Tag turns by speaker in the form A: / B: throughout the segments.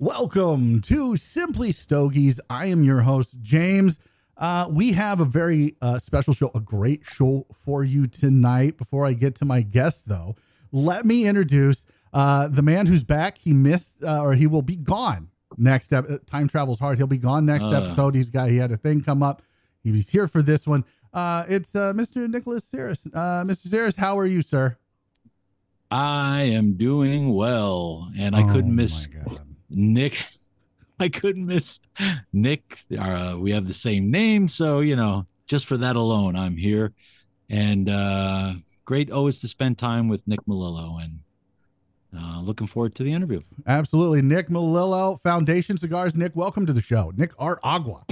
A: Welcome to Simply Stogies. I am your host, James. Uh, we have a very uh, special show, a great show for you tonight. Before I get to my guest, though, let me introduce uh, the man who's back. He missed, uh, or he will be gone next. Ep- time travels hard. He'll be gone next
B: Uh.
A: episode. He's got. He had a thing come up. He was here for this one. Uh, it's uh, Mr. Nicholas Syris. Uh, Mr. Syris, how are you, sir?
B: I am doing well, and I couldn't
A: Oh,
B: miss. Nick. I couldn't miss Nick. Uh, we have the same name, so you know, just for that alone, I'm here. And uh, great always to spend time with Nick Melillo, and uh, looking forward to the interview.
A: Absolutely. Nick Melillo, Foundation Cigars. Nick, welcome to the show. Nick R. Agua.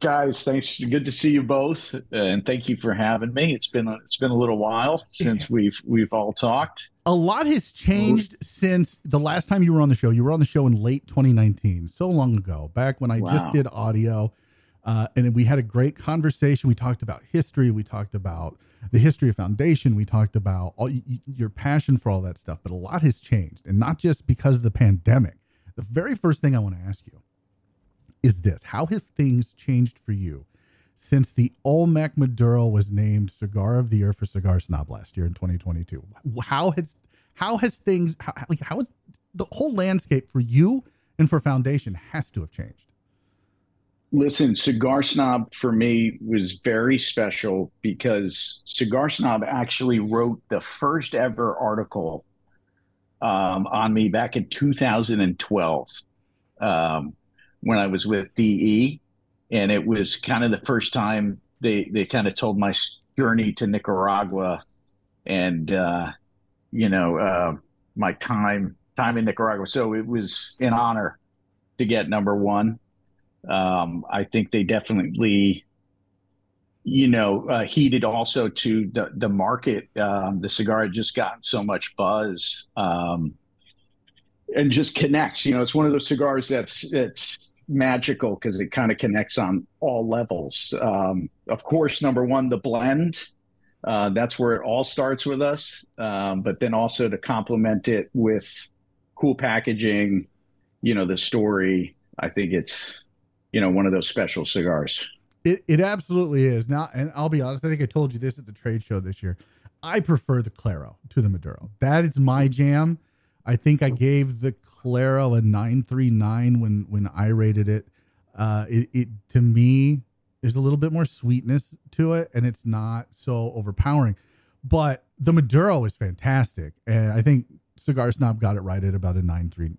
C: guys thanks good to see you both uh, and thank you for having me it's been a, it's been a little while since we've we've all talked
A: A lot has changed since the last time you were on the show. You were on the show in late 2019, so long ago, back when I just did audio. Uh, and we had a great conversation. We talked about history. We talked about the history of Foundation. We talked about all your passion for all that stuff. But a lot has changed, and not just because of the pandemic. The very first thing I want to ask you is this: How have things changed for you since the Olmec Maduro was named Cigar of the Year for Cigar Snob last year in 2022? How has how has things how, like how has the whole landscape for you and for Foundation has to have changed?
C: listen cigar snob for me was very special because cigar snob actually wrote the first ever article um, on me back in 2012 um, when i was with de and it was kind of the first time they they kind of told my journey to nicaragua and uh, you know uh, my time time in nicaragua so it was an honor to get number one um, I think they definitely, you know, uh, heeded also to the the market. Um, the cigar had just gotten so much buzz, um, and just connects. You know, it's one of those cigars that's that's magical because it kind of connects on all levels. Um, of course, number one, the blend. Uh, that's where it all starts with us. Um, but then also to complement it with cool packaging, you know, the story. I think it's you know one of those special cigars.
A: It it absolutely is. Now, and I'll be honest, I think I told you this at the trade show this year. I prefer the Claro to the Maduro. That is my jam. I think I gave the Claro a 939 when when I rated it. Uh it, it to me there's a little bit more sweetness to it and it's not so overpowering. But the Maduro is fantastic. And I think Cigar Snob got it right at about a 9.3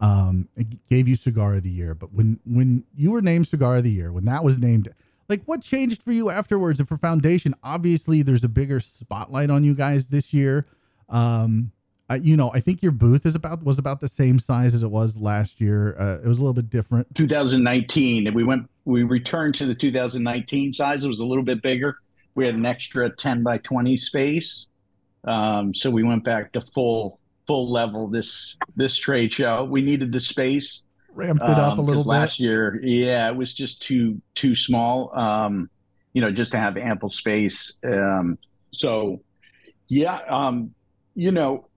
A: um it gave you cigar of the year but when when you were named cigar of the year when that was named like what changed for you afterwards and for foundation obviously there's a bigger spotlight on you guys this year um I, you know i think your booth is about was about the same size as it was last year uh, it was a little bit different
C: 2019, and we went we returned to the 2019 size. It was a little bit bigger. We had an extra 10 by 20 space, um, so we went back to full full level this this trade show. We needed the space.
A: ramped it up a little bit
C: last year. Yeah, it was just too too small. Um, you know, just to have ample space. Um, so, yeah, um, you know,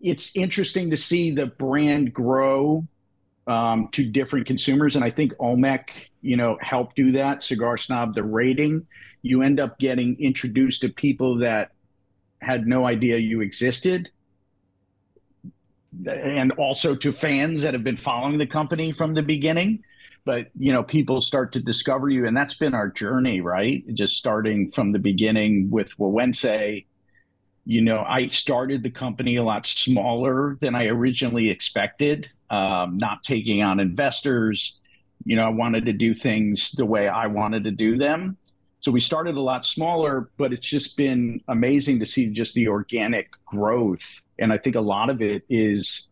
C: it's interesting to see the brand grow um, to different consumers, and I think Olmec, you know, helped do that. Cigar Snob, the rating, you end up getting introduced to people that had no idea you existed. And also to fans that have been following the company from the beginning. But you know people start to discover you. And that's been our journey right? Just starting from the beginning with Gueguense. You know i started the company a lot smaller than i originally expected um, not taking on investors. You know i wanted to do things the way i wanted to do them. So we started a lot smaller but it's just been amazing to see just the organic growth. And i think a lot of it is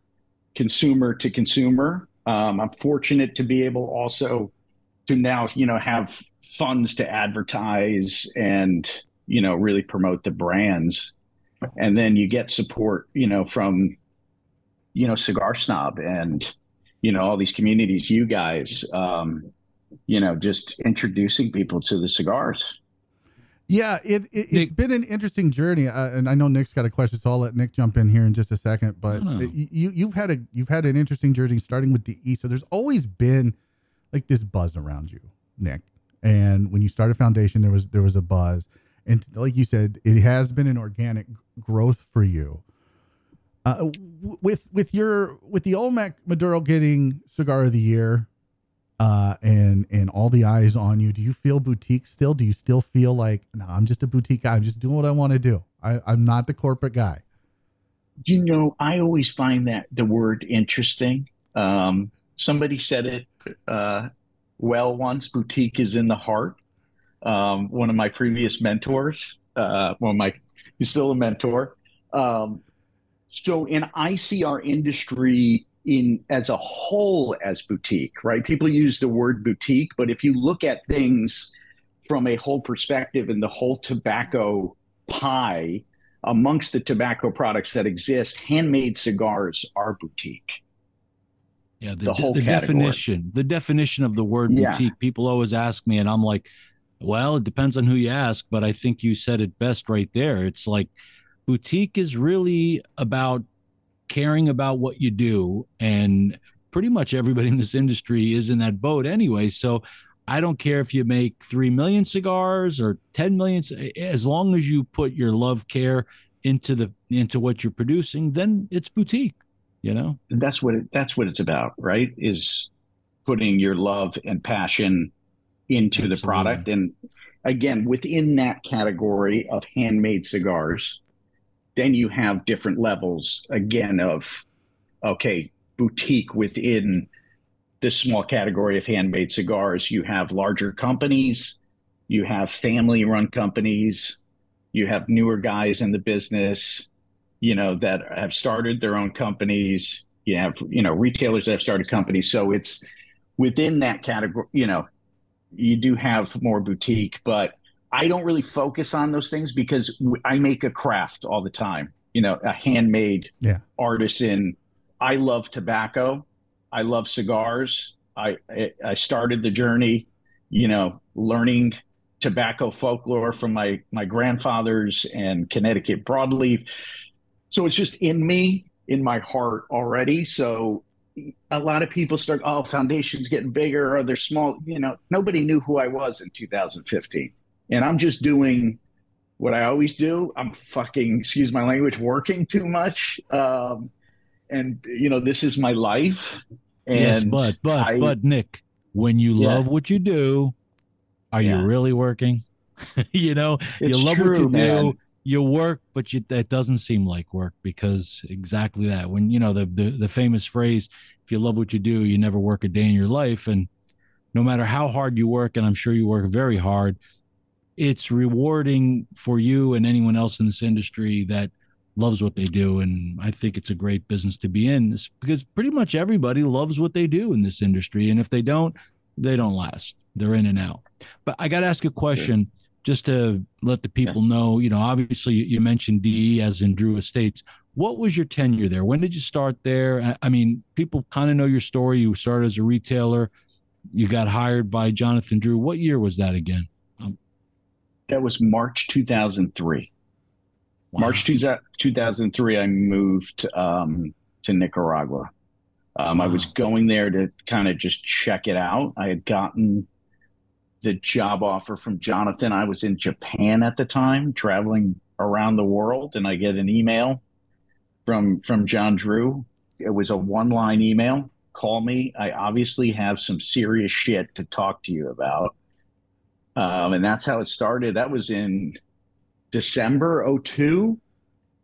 C: consumer to consumer. Um, i'm fortunate to be able also to now you know have funds to advertise and you know really promote the brands. And then you get support you know from you know cigar snob and you know all these communities you guys um, you know just introducing people to the cigars
A: Yeah, it, it has been an interesting journey, uh, and I know Nick's got a question, so I'll let Nick jump in here in just a second. But you you've had a you've had an interesting journey starting with DE. So there's always been like this buzz around you, Nick. And when you started Foundation, there was there was a buzz, and like you said, it has been an organic growth for you. Uh, with with your with the Olmec Maduro getting cigar of the year, uh, and and all the eyes on you. Do you feel boutique still? Do you still feel like no, I'm just a boutique guy. I'm just doing what I want to do. I, I'm not the corporate guy.
C: You know, I always find that the word interesting. Um, somebody said it uh, well once. Boutique is in the heart. Um, one of my previous mentors, uh, well, my he's still a mentor. Um, so, and I see our industry in as a whole as boutique, right? People use the word boutique, but if you look at things from a whole perspective in the whole tobacco pie, amongst the tobacco products that exist, handmade cigars are boutique.
B: Yeah, the, the whole the definition, the definition of the word yeah. boutique. People always ask me, and I'm like, well, it depends on who you ask, but I think you said it best right there. It's like boutique is really about caring about what you do and pretty much everybody in this industry is in that boat anyway so i don't care if you make 3 million cigars or 10 million as long as you put your love care into the into what you're producing then it's boutique you know
C: and that's what it, that's what it's about right is putting your love and passion into Absolutely. the product and again within that category of handmade cigars then you have different levels again of okay boutique within this small category of handmade cigars. You have larger companies you have family run companies you have newer guys in the business you know that have started their own companies. You have you know retailers that have started companies. So it's within that category you know you do have more boutique but I don't really focus on those things because I make a craft all the time. You know, a handmade yeah. artisan. I love tobacco. I love cigars. I I started the journey, you know, learning tobacco folklore from my my grandfathers and Connecticut broadleaf. So it's just in me, in my heart already. So a lot of people start, oh, foundation's getting bigger or they're small. You know, nobody knew who I was in 2015 and I'm just doing what I always do. I'm fucking, excuse my language, working too much. Um, and you know, this is my life. And
B: yes, but but I, but Nick, when you yeah. love what you do, are yeah. you really working? you know, it's you love true, what you man. do. You work, but you, that doesn't seem like work because exactly that. When you know the, the the famous phrase, "If you love what you do, you never work a day in your life." And no matter how hard you work, and I'm sure you work very hard, it's rewarding for you and anyone else in this industry that loves what they do. And i think it's a great business to be in because pretty much everybody loves what they do in this industry. And if they don't they don't last. They're in and out. But i got to ask a question sure. just to let the people yes. know. You know obviously you mentioned de as in drew estates. What was your tenure there? When did you start there? I mean people kind of know your story. You started as a retailer. You got hired by jonathan drew. What year was that again
C: that was March 2003. Wow. March 2003, I moved um, to Nicaragua. Um, wow. I was going there to kind of just check it out. I had gotten the job offer from Jonathan. I was in Japan at the time, traveling around the world, and I get an email from from John Drew. It was a one line email. Call me. I obviously have some serious shit to talk to you about. Um, and that's how it started. That was in December 02.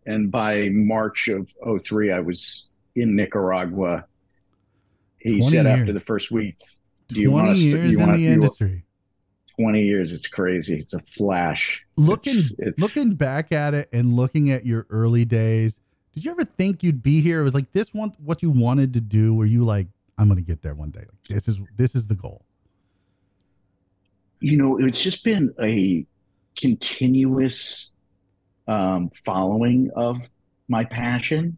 C: And by March of 03, I was in Nicaragua. He said years. after the first week,
A: do you want to, years you in the industry?
C: 20 years. It's crazy. It's a flash.
A: Looking, it's, it's, looking back at it and looking at your early days, did you ever think you'd be here? It was like this one, what you wanted to do. Were you like, I'm going to get there one day. Like, this is, this is the goal
C: you know, it's just been a continuous um, following of my passion,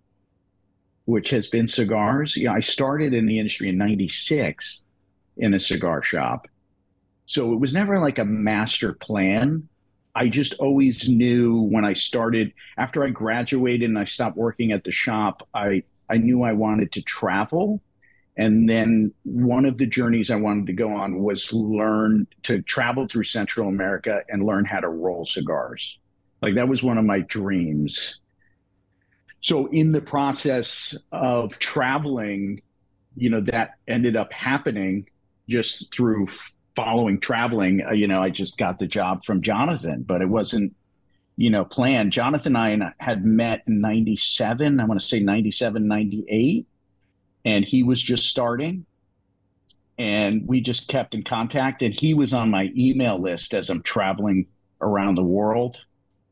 C: which has been cigars. You know, I started in the industry in 96 in a cigar shop. So it was never like a master plan. I just always knew when I started after I graduated and I stopped working at the shop, I I knew I wanted to travel. And then one of the journeys I wanted to go on was learn to travel through Central America and learn how to roll cigars. Like that was one of my dreams. So in the process of traveling, you know, that ended up happening just through following traveling. Uh, you know, I just got the job from Jonathan, but it wasn't, you know, planned. Jonathan and I had met in 97, I want to say 97, 98, and he was just starting. And we just kept in contact, and he was on my email list as I'm traveling around the world.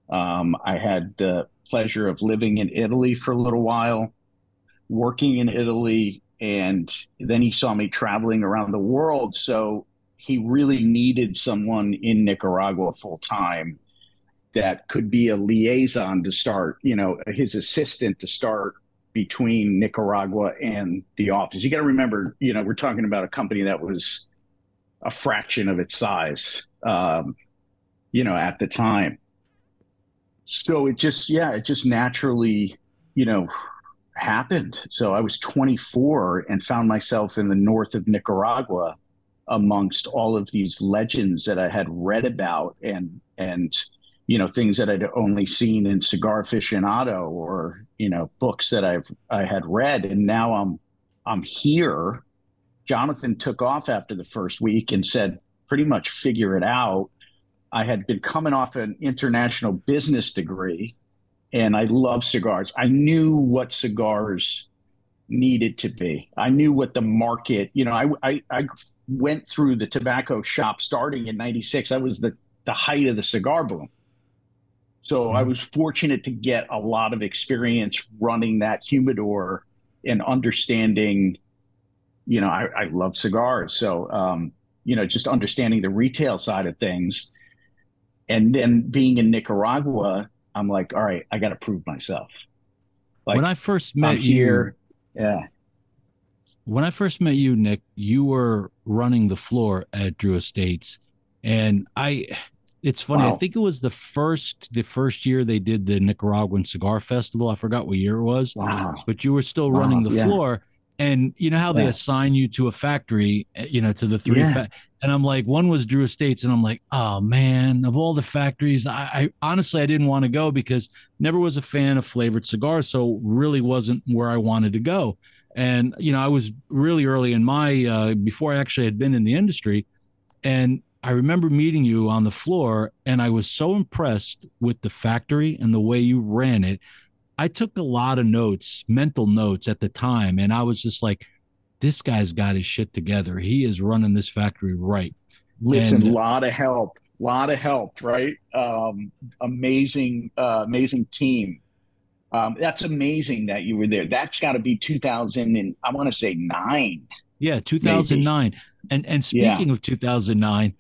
C: Um, I had the pleasure of living in Italy for a little while, working in Italy, and then he saw me traveling around the world. So he really needed someone in Nicaragua full time that could be a liaison to start, you know, his assistant to start between Nicaragua and the office. You got to remember, you know, we're talking about a company that was a fraction of its size, um, you know, at the time so it just yeah it just naturally you know happened so i was 24 and found myself in the north of nicaragua amongst all of these legends that i had read about and and you know things that i'd only seen in cigar aficionado or you know books that i've i had read and now i'm i'm here jonathan took off after the first week and said pretty much figure it out I had been coming off an international business degree and I love cigars. I knew what cigars needed to be. I knew what the market, you know, I, I, I went through the tobacco shop starting in 96. That was the, the height of the cigar boom. So mm-hmm. I was fortunate to get a lot of experience running that humidor and understanding, you know, I, I love cigars. So, um, you know, just understanding the retail side of things and then being in Nicaragua, I'm like, all right, I got to prove myself.
B: Like, when I first met I'm you, here,
C: yeah.
B: When I first met you, Nick, you were running the floor at Drew Estates, and I. It's funny. Wow. I think it was the first the first year they did the Nicaraguan Cigar Festival. I forgot what year it was.
C: Wow.
B: But you were still wow. running the yeah. floor, and you know how they assign you to a factory, eh, you know, to the three. Yeah. Fa- and I'm like, one was Drew Estates, and I'm like, oh man, of all the factories, I, I honestly I didn't want to go because never was a fan of flavored cigars, so really wasn't where I wanted to go. And you know, I was really early in my uh, before I actually had been in the industry, and I remember meeting you on the floor, and I was so impressed with the factory and the way you ran it I took a lot of notes, mental notes at the time, and I was just like, this guy's got his shit together. He is running this factory right.
C: Listen, a lot of help, a lot of help, right? Um, amazing, uh, amazing team. Um, that's amazing that you were there. That's got to be 2000 and I want to say nine.
B: Yeah, 2009. Maybe. And and speaking yeah. of 2009,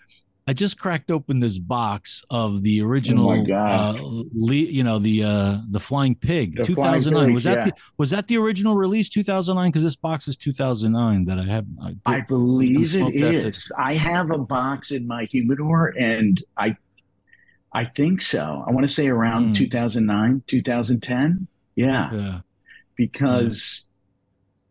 B: I just cracked open this box of the original, oh uh, le- you know, the uh, the Flying Pig, the 2009. Pig, was that yeah. the, was that the original release 2009? Because this box is 2009 that I have.
C: I, I believe it is. I have a box in my humidor, and I I think so. I want to say around mm. 2009, 2010. Yeah, yeah. because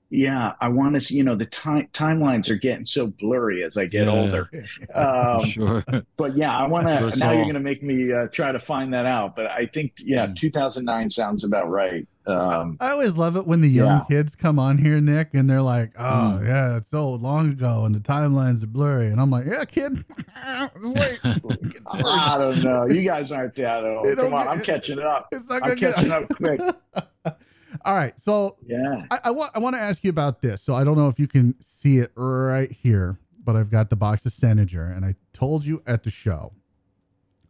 C: yeah, I want to see, you know, the time timelines are getting so blurry as I get yeah, older.
B: Um, sure.
C: But yeah, I want to, now all. you're going to make me uh, try to find that out. But I think, yeah, mm. 2009 sounds about right. Um,
A: I always love it when the young yeah. kids come on here, Nick, and they're like, oh, mm. yeah, it's so long ago and the timelines are blurry. And I'm like, yeah, kid,
C: wait. I don't know. You guys aren't that old. Come on, I'm catching up. I'm catching up quick.
A: All right. So
C: yeah,
A: I, I want I want to ask you about this. So I don't know if you can see it right here, but I've got the box of Senetjer, and I told you at the show,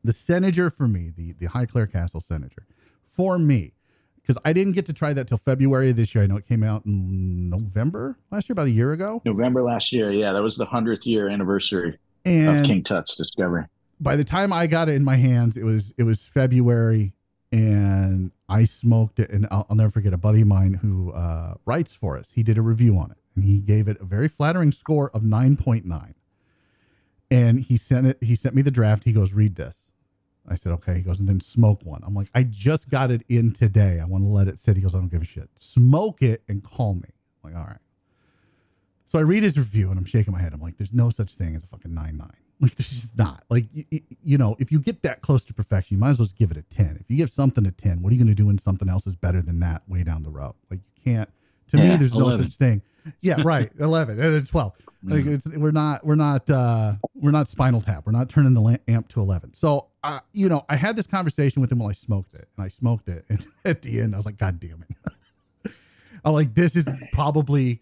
A: the Senetjer for me, the the Highclere Castle Senetjer, for me, because I didn't get to try that till February of this year. I know it came out in November last year, about a year ago.
C: November last year, yeah, that was the hundredth year anniversary and of King Tut's discovery.
A: By the time I got it in my hands, it was it was February and I smoked it, and I'll, I'll never forget a buddy of mine who uh, writes for us. He did a review on it, and he gave it a very flattering score of nine point nine. And he sent it. He sent me the draft. He goes, "Read this." I said, okay. He goes, and then smoke one. I'm like, I just got it in today. I want to let it sit. He goes, I don't give a shit. Smoke it and call me. I'm like, all right. So I read his review and I'm shaking my head. I'm like, there's no such thing as a fucking nine nine. Like this is not like you, you know if you get that close to perfection, you might as well just give it a ten. If you give something a ten, what are you going to do when something else is better than that way down the road? Like you can't. To
C: Yeah,
A: me, there's
B: 11.
A: no such thing. Yeah, right. Eleven and then twelve. Like it's, we're not we're not uh we're not Spinal Tap. We're not turning the lamp, amp to eleven. So uh, you know, I had this conversation with him while I smoked it, and I smoked it, and at the end, I was like, God damn it. I'm like, this is probably,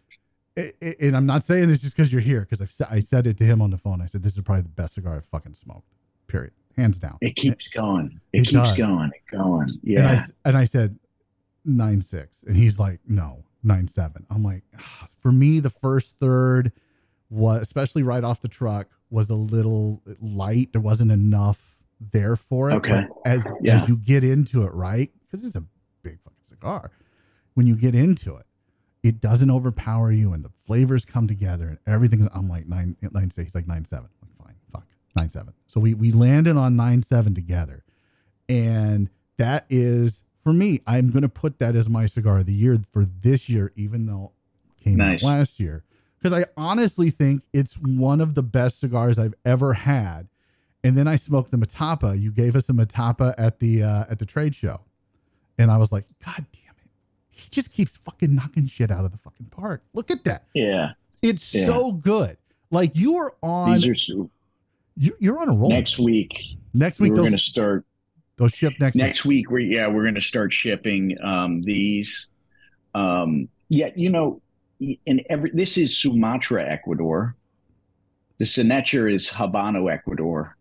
A: and I'm not saying this just because you're here, because I said it to him on the phone. I said, this is probably the best cigar I've fucking smoked, period, hands down.
C: It keeps going. It,
A: It
C: keeps
A: does.
C: going. It going.
A: And I
C: Yeah.
A: and I said nine six, and he's like, no, nine seven. I'm like, "Ah." for me, the first third was, especially right off the truck, was a little light. There wasn't enough there for it.
C: Okay.
A: But as
C: Yeah.
A: as you get into it, right? Because it's a big fucking cigar. When you get into it, it doesn't overpower you, and the flavors come together, and everything's. I'm like nine nine six. He's like nine seven. I'm like, fine, fuck nine seven. So we we landed on nine seven together and that is for me i'm going to put that as my cigar of the year for this year even though it came
C: Nice.
A: out last year because i honestly think it's one of the best cigars i've ever had and then i smoked the Metapa you gave us a Metapa at the uh, at the trade show and i was like god damn he just keeps fucking knocking shit out of the fucking park look at that
C: Yeah.
A: it's
C: Yeah.
A: so good like you are on
C: These are so-
A: you, you're on a roll
C: next week.
A: next week
C: We're
A: week
C: going to start
A: those ship next, week
C: next week. We yeah, we're going to start shipping um, these. Um, yeah, you know, in every this is Sumatra, Ecuador. The Senetjer is Habano, Ecuador.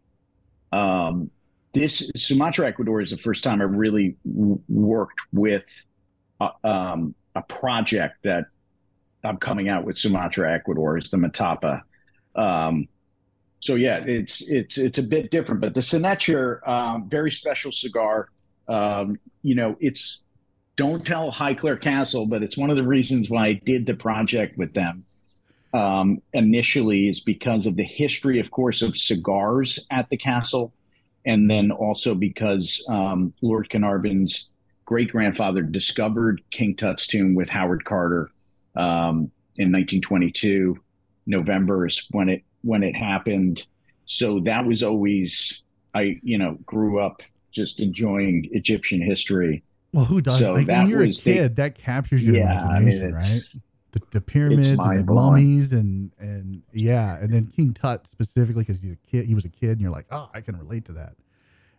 C: Um, this Sumatra, Ecuador is the first time I really w- worked with uh, um, a project that I'm coming out with Sumatra, Ecuador is the Metapa. Um, so yeah, it's it's it's a bit different, but the Senetjer, um, very special cigar. Um, you know, it's don't tell Highclere Castle, but it's one of the reasons why I did the project with them um, initially is because of the history, of course, of cigars at the castle, and then also because um, Lord Carnarvon's great grandfather discovered King Tut's tomb with Howard Carter um, in 1922. November is when it when it happened. So that was always I you know grew up just enjoying Egyptian history.
A: Well, who doesn't?
C: So
A: like when you're a
C: was the-
A: kid, that captures your
C: yeah, I mean
A: imagination, right? The, the pyramids and the mummies and and yeah, and then King Tut specifically because he's a kid. He was a kid, and you're like, oh, I can relate to that.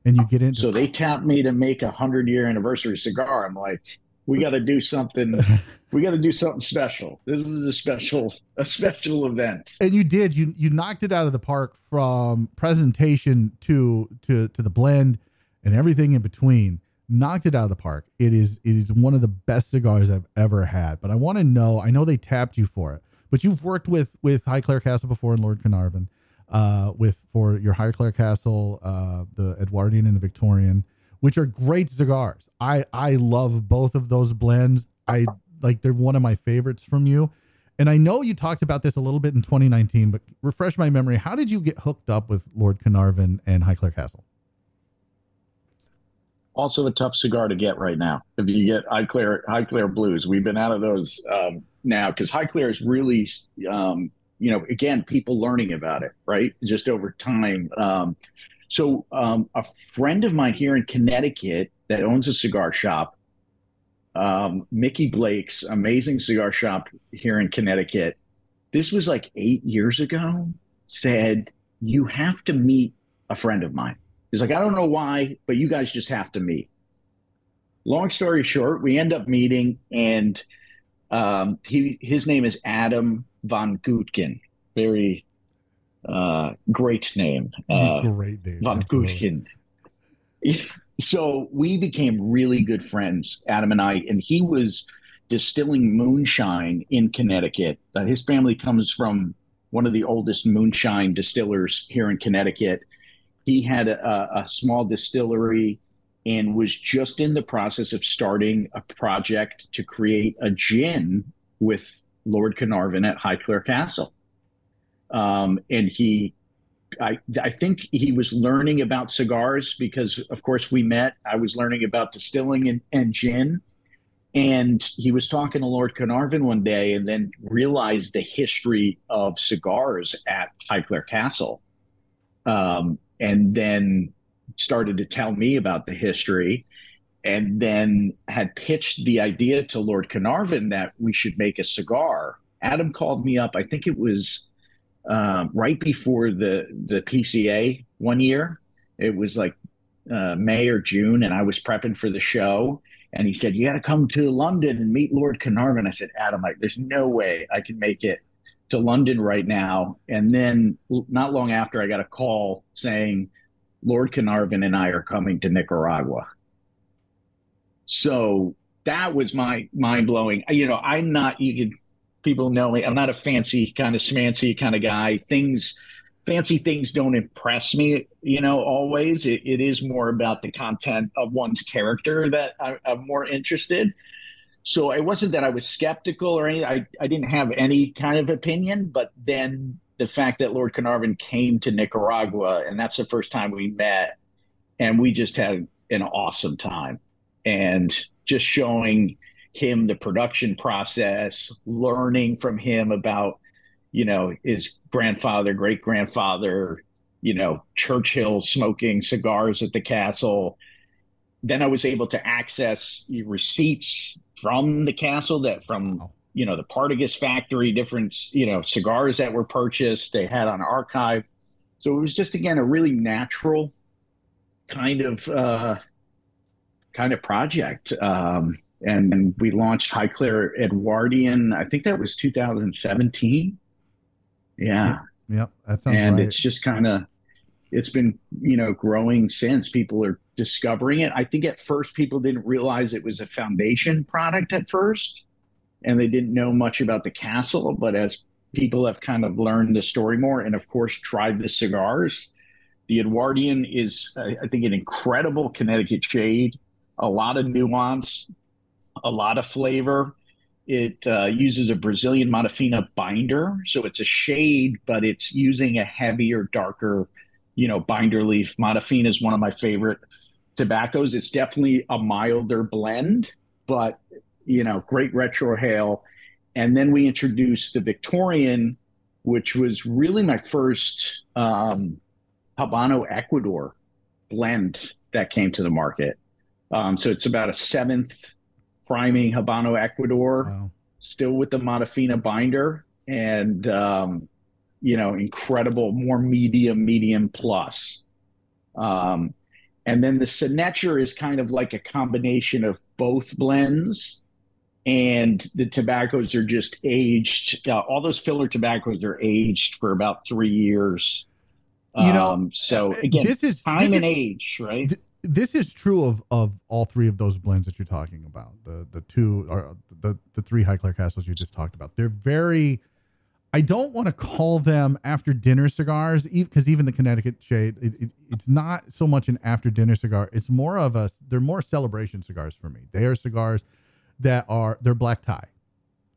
A: And you get into
C: so they tapped me to make a hundred year anniversary cigar. I'm like, we got to do something. we got to do something special. This is a special a special event.
A: and you did you you knocked it out of the park from presentation to to to the blend and everything in between knocked it out of the park it is it is one of the best cigars i've ever had but i want to know i know they tapped you for it but you've worked with with High highclere castle before and lord carnarvon uh with for your highclere castle uh the edwardian and the victorian which are great cigars i i love both of those blends i like they're one of my favorites from you and I know you talked about this a little bit in 2019, but refresh my memory. How did you get hooked up with Lord Carnarvon and Highclere Castle?
C: Also a tough cigar to get right now. If you get Highclere Highclere Blues, we've been out of those um, now because Highclere is really, um, you know, again, people learning about it, right? Just over time. Um, so um, a friend of mine here in Connecticut that owns a cigar shop, um, Mickey Blake's amazing cigar shop here in Connecticut. This was like eight years ago. Said you have to meet a friend of mine. He's like, I don't know why, but you guys just have to meet. Long story short, we end up meeting, and um, he his name is Adam von Gootkin. Very uh, great name. Uh,
A: Great name.
C: von. Gootkin. so we became really good friends, Adam and I, and he was distilling moonshine in Connecticut. Uh, his family comes from one of the oldest moonshine distillers here in Connecticut. He had a, a small distillery and was just in the process of starting a project to create a gin with Lord Carnarvon at Highclere Castle. Um, and he I, I think he was learning about cigars because, of course, we met. I was learning about distilling and, and gin. And he was talking to Lord Carnarvon one day and then realized the history of cigars at Highclere Castle. Um, and then started to tell me about the history and then had pitched the idea to Lord Carnarvon that we should make a cigar. Adam called me up. I think it was uh, right before the the PCA one year. It was like uh, May or June, and I was prepping for the show. And he said, "You got to come to London and meet Lord Carnarvon." I said, "Adam, I, there's no way I can make it to London right now." And then, not long after, I got a call saying, "Lord Carnarvon and I are coming to Nicaragua." So that was my mind blowing. You know, I'm not. You could people know me. I'm not a fancy kind of schmancy kind of guy. Things, fancy things don't impress me, you know, always. It, it is more about the content of one's character that I, am more interested. So it wasn't that I was skeptical or anything. I, I didn't have any kind of opinion, but then the fact that Lord Carnarvon came to Nicaragua, and that's the first time we met, and we just had an awesome time. And just showing him the production process, learning from him about, you know, his grandfather, great grandfather, you know, Churchill smoking cigars at the castle. Then I was able to access receipts from the castle that from you know the Partagas factory, different you know cigars that were purchased. They had on archive, so it was just again a really natural kind of uh, kind of project. Um, and, and we launched Highclere Edwardian. I think that was 2017. Yeah.
A: Yep, yep that sounds
C: and
A: right.
C: it's just kind of it's been you know growing since people are discovering it. I think at first people didn't realize it was a foundation product at first, and they didn't know much about the castle. But as people have kind of learned the story more, and of course tried the cigars, the Edwardian is I think an incredible Connecticut shade, a lot of nuance, a lot of flavor. It uh, uses a Brazilian Matafina binder, so it's a shade, but it's using a heavier, darker, you know, binder leaf. Matafina is one of my favorite tobaccos. It's definitely a milder blend, but you know, great retrohale. And then we introduced the Victorian, which was really my first um, Habano Ecuador blend that came to the market. Um, so it's about a seventh priming Habano Ecuador, wow. still with the Matafina binder, and um, you know, incredible, more medium, medium plus. Um, and then the Signature is kind of like a combination of both blends. And the tobaccos are just aged. Uh, all those filler tobaccos are aged for about three years.
A: You know,
C: um, so again,
A: this is
C: time
A: this
C: and
A: is,
C: age, right?
A: Th- this is true of of all three of those blends that you're talking about. The the two or the the three Highclere Castles you just talked about. They're very. I don't want to call them after dinner cigars because even the Connecticut Shade, it, it, it's not so much an after dinner cigar. It's more of a. They're more celebration cigars for me. They are cigars that are they're black tie.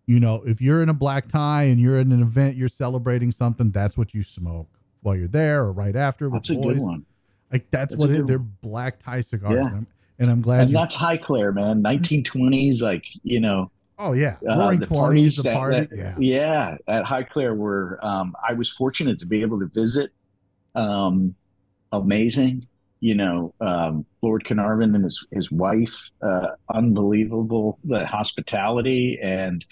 A: You know, if you're in a black tie and you're at an event, you're celebrating something. That's what you smoke while you're there or right after.
C: That's a boys. good one.
A: Like that's, that's what it, they're black tie cigars. Yeah. And, I'm, and I'm glad.
C: And that's Highclere, man. 1920s, like you know.
A: Oh yeah, uh, roaring twenties, the party.
C: That, yeah, yeah. At Highclere, where um, I was fortunate to be able to visit. Um, amazing, you know, um, Lord Carnarvon and his his wife. Uh, unbelievable the hospitality and.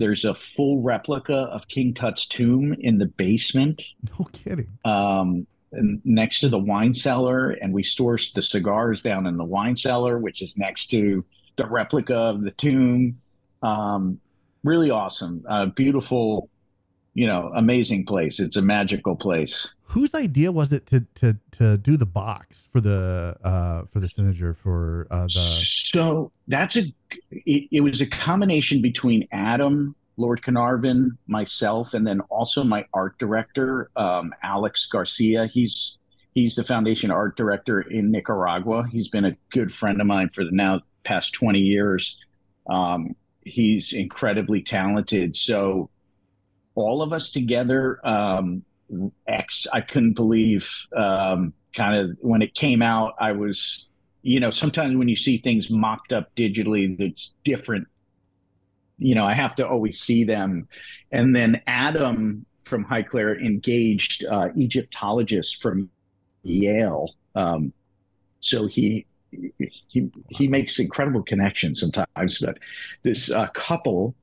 C: There's a full replica of King Tut's tomb in the basement.
A: No kidding.
C: Um, next to the wine cellar, and we store the cigars down in the wine cellar, which is next to the replica of the tomb. Um, really awesome, uh, beautiful, you know, amazing place. It's a magical place.
A: Whose idea was it to to to do the box for the uh, for the signature for uh, the?
C: So that's a. It, it was a combination between Adam Lord Carnarvon, myself, and then also my art director, um, Alex Garcia. He's he's the foundation art director in Nicaragua. He's been a good friend of mine for the now past 20 years. Um, he's incredibly talented. So all of us together, um, X. I couldn't believe um, kind of when it came out. I was, you know, sometimes when you see things mocked up digitally, that's different. You know, I have to always see them. And then Adam from Highclere engaged uh, Egyptologist from Yale. Um, so he he he makes incredible connections sometimes. But this uh, couple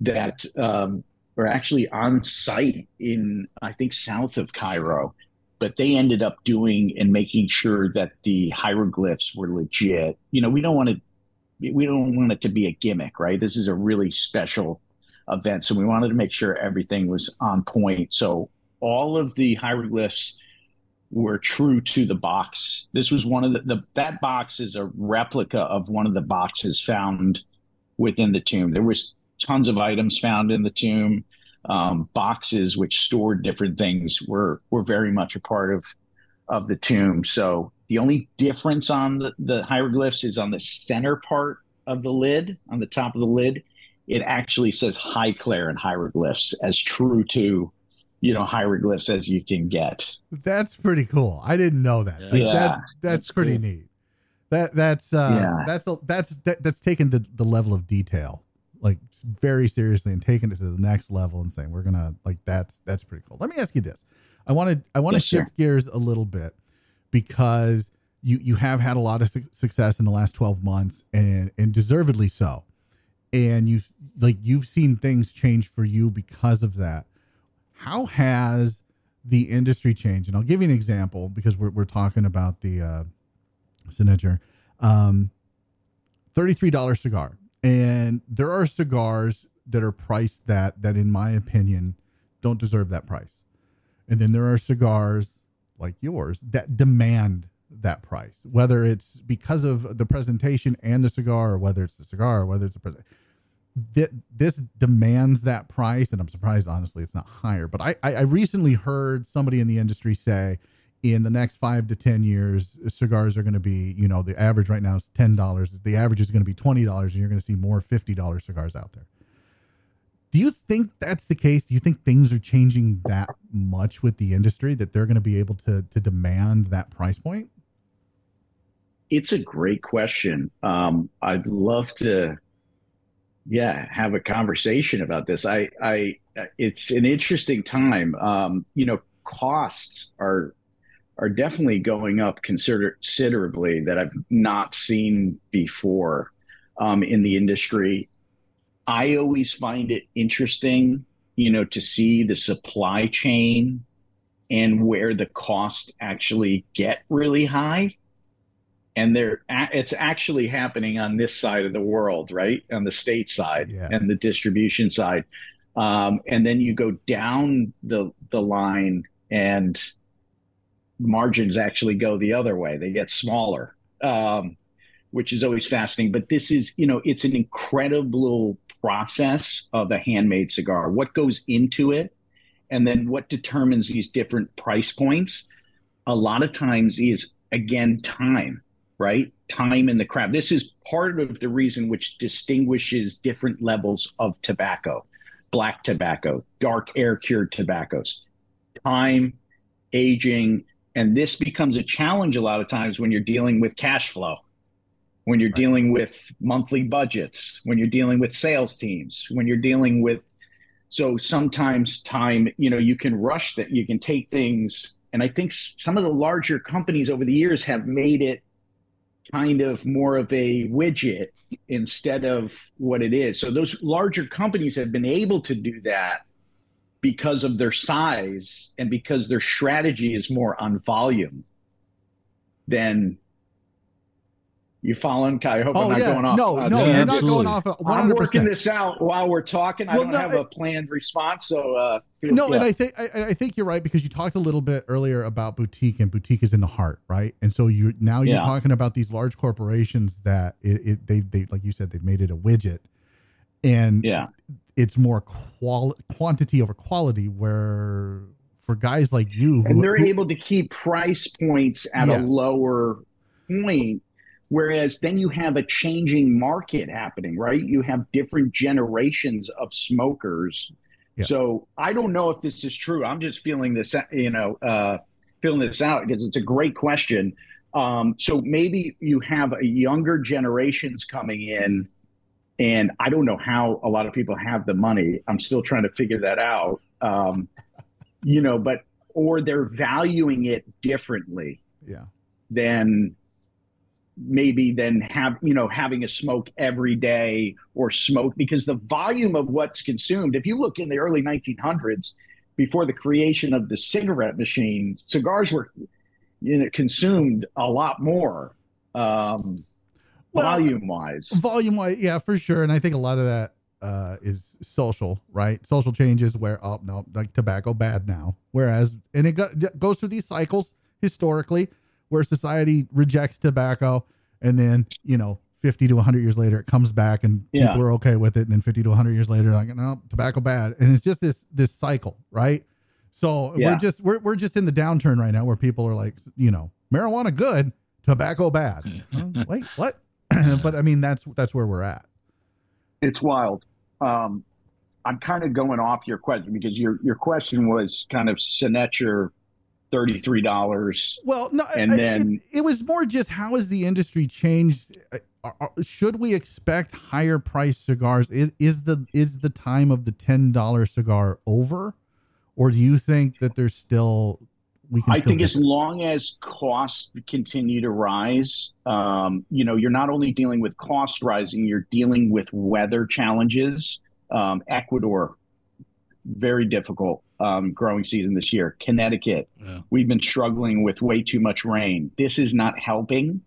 C: that um, were actually on site in I think south of Cairo, but they ended up doing and making sure that the hieroglyphs were legit. You know, we don't want to we don't want it to be a gimmick, right? This is a really special event, so we wanted to make sure everything was on point. So all of the hieroglyphs were true to the box. This was one of the, the that box is a replica of one of the boxes found within the tomb. There was tons of items found in the tomb. Um, boxes which stored different things were were very much a part of of the tomb. So the only difference on the, the hieroglyphs is on the center part of the lid, on the top of the lid. It actually says Highclere in hieroglyphs as true to you know hieroglyphs as you can get.
A: That's pretty cool. I didn't know that.
B: Yeah.
A: Like,
C: Yeah.
A: that's that's, pretty
B: cool.
A: neat. That that's uh
C: Yeah.
A: that's that's that, that's taken the the level of detail like very seriously and taking it to the next level and saying we're gonna like that's that's pretty cool. Let me ask you this. I want to I want to
C: Yes,
A: shift gears a little bit because you you have had a lot of su- success in the last 12 months and and deservedly so. And you like you've seen things change for you because of that. How has the industry changed? And I'll give you an example because we're we're talking about the uh signature. Um $33 cigar. And there are cigars that are priced that that in my opinion don't deserve that price. And then there are cigars like yours that demand that price, whether it's because of the presentation and the cigar, or whether it's the cigar, or whether it's a present. That this demands that price, and I'm surprised, honestly, it's not higher. But I, I I recently heard somebody in the industry say, in the next five to ten years, cigars are going to be, you know, the average right now is ten dollars. The average is going to be twenty dollars, and you're going to see more fifty dollars cigars out there. Do you think that's the case? Do you think things are changing that much with the industry that they're going to be able to to demand that price point?
C: It's a great question. Um, I'd love to, yeah, have a conversation about this. I, I, it's an interesting time. Um, you know, costs are are definitely going up consider- considerably that I've not seen before um, in the industry. I always find it interesting, you know, to see the supply chain and where the costs actually get really high. And they're it's actually happening on this side of the world right? On the state side
A: Yeah.
C: and the distribution side. Um, and then you go down the the line and margins actually go the other way. They get smaller um, which is always fascinating. But this is you know it's an incredible process of a handmade cigar. What goes into it and then what determines these different price points a lot of times is again time right? Time in the craft this is part of the reason which distinguishes different levels of tobacco black tobacco dark air cured tobaccos. Time aging and this becomes a challenge a lot of times when you're dealing with cash flow when you're dealing with monthly budgets when you're dealing with sales teams when you're dealing with so sometimes time you know you can rush that you can take things. And i think some of the larger companies over the years have made it kind of more of a widget instead of what it is. So those larger companies have been able to do that because of their size and because their strategy is more on volume than you following Kai? I hope I'm
A: Oh
C: not
A: yeah,
C: going off.
A: no,
C: uh,
A: no,
B: Yeah,
A: you're
C: tangent.
A: not going off. One
C: I'm working this out while we're talking. I
A: Well,
C: don't
A: no,
C: have
A: I-
C: a planned response, so uh,
A: No,
C: yeah.
A: and I think I, I think you're right because you talked a little bit earlier about boutique, and boutique is in the heart, right? And so you now you're talking about these large corporations that it, it they they like you said they've made it a widget, and
C: yeah,
A: it's more qual quantity over quality. Where for guys like you, who,
C: and they're
A: who-
C: able to keep price points at a lower point. Whereas then you have a changing market happening, right? You have different generations of smokers
A: Yeah.
C: So I don't know if this is true. I'm just feeling this, you know, uh, feeling this out because it's a great question. Um, so maybe you have a younger generations coming in, and I don't know how a lot of people have the money. I'm still trying to figure that out. Um, you know, but or they're valuing it differently
A: Yeah.
C: than maybe than have you know having a smoke every day or smoke because the volume of what's consumed if you look in the early 1900s before the creation of the cigarette machine cigars were you know consumed a lot more um
A: Well,
C: volume wise
A: volume wise yeah for sure. And i think a lot of that uh is social right? Social changes where oh no like tobacco bad now. Whereas and it go, goes through these cycles historically where society rejects tobacco and then you know 50 to 100 years later it comes back and
C: Yeah.
A: people are okay with it and then 50 to 100 years later like no tobacco bad and it's just this this cycle right so
C: Yeah.
A: we're just we're, we're just in the downturn right now where people are like you know marijuana good tobacco bad Huh? wait what but i mean that's that's where we're at
C: it's wild um i'm kind of going off your question because your your question was kind of Senetjer $33
A: Well, no,
C: And
A: I-
C: then-
A: it, it was more just how has the industry changed? Uh, are- are- Should we expect higher price cigars? Is is the is the time of the ten dollar cigar over, or do you think that there's still we can?
C: I think as long as costs continue to rise, um, you know, you're not only dealing with cost rising, you're dealing with weather challenges. Um, Ecuador, very difficult um, growing season this year. Connecticut,
B: Yeah.
C: we've been struggling with way too much rain. This is not helping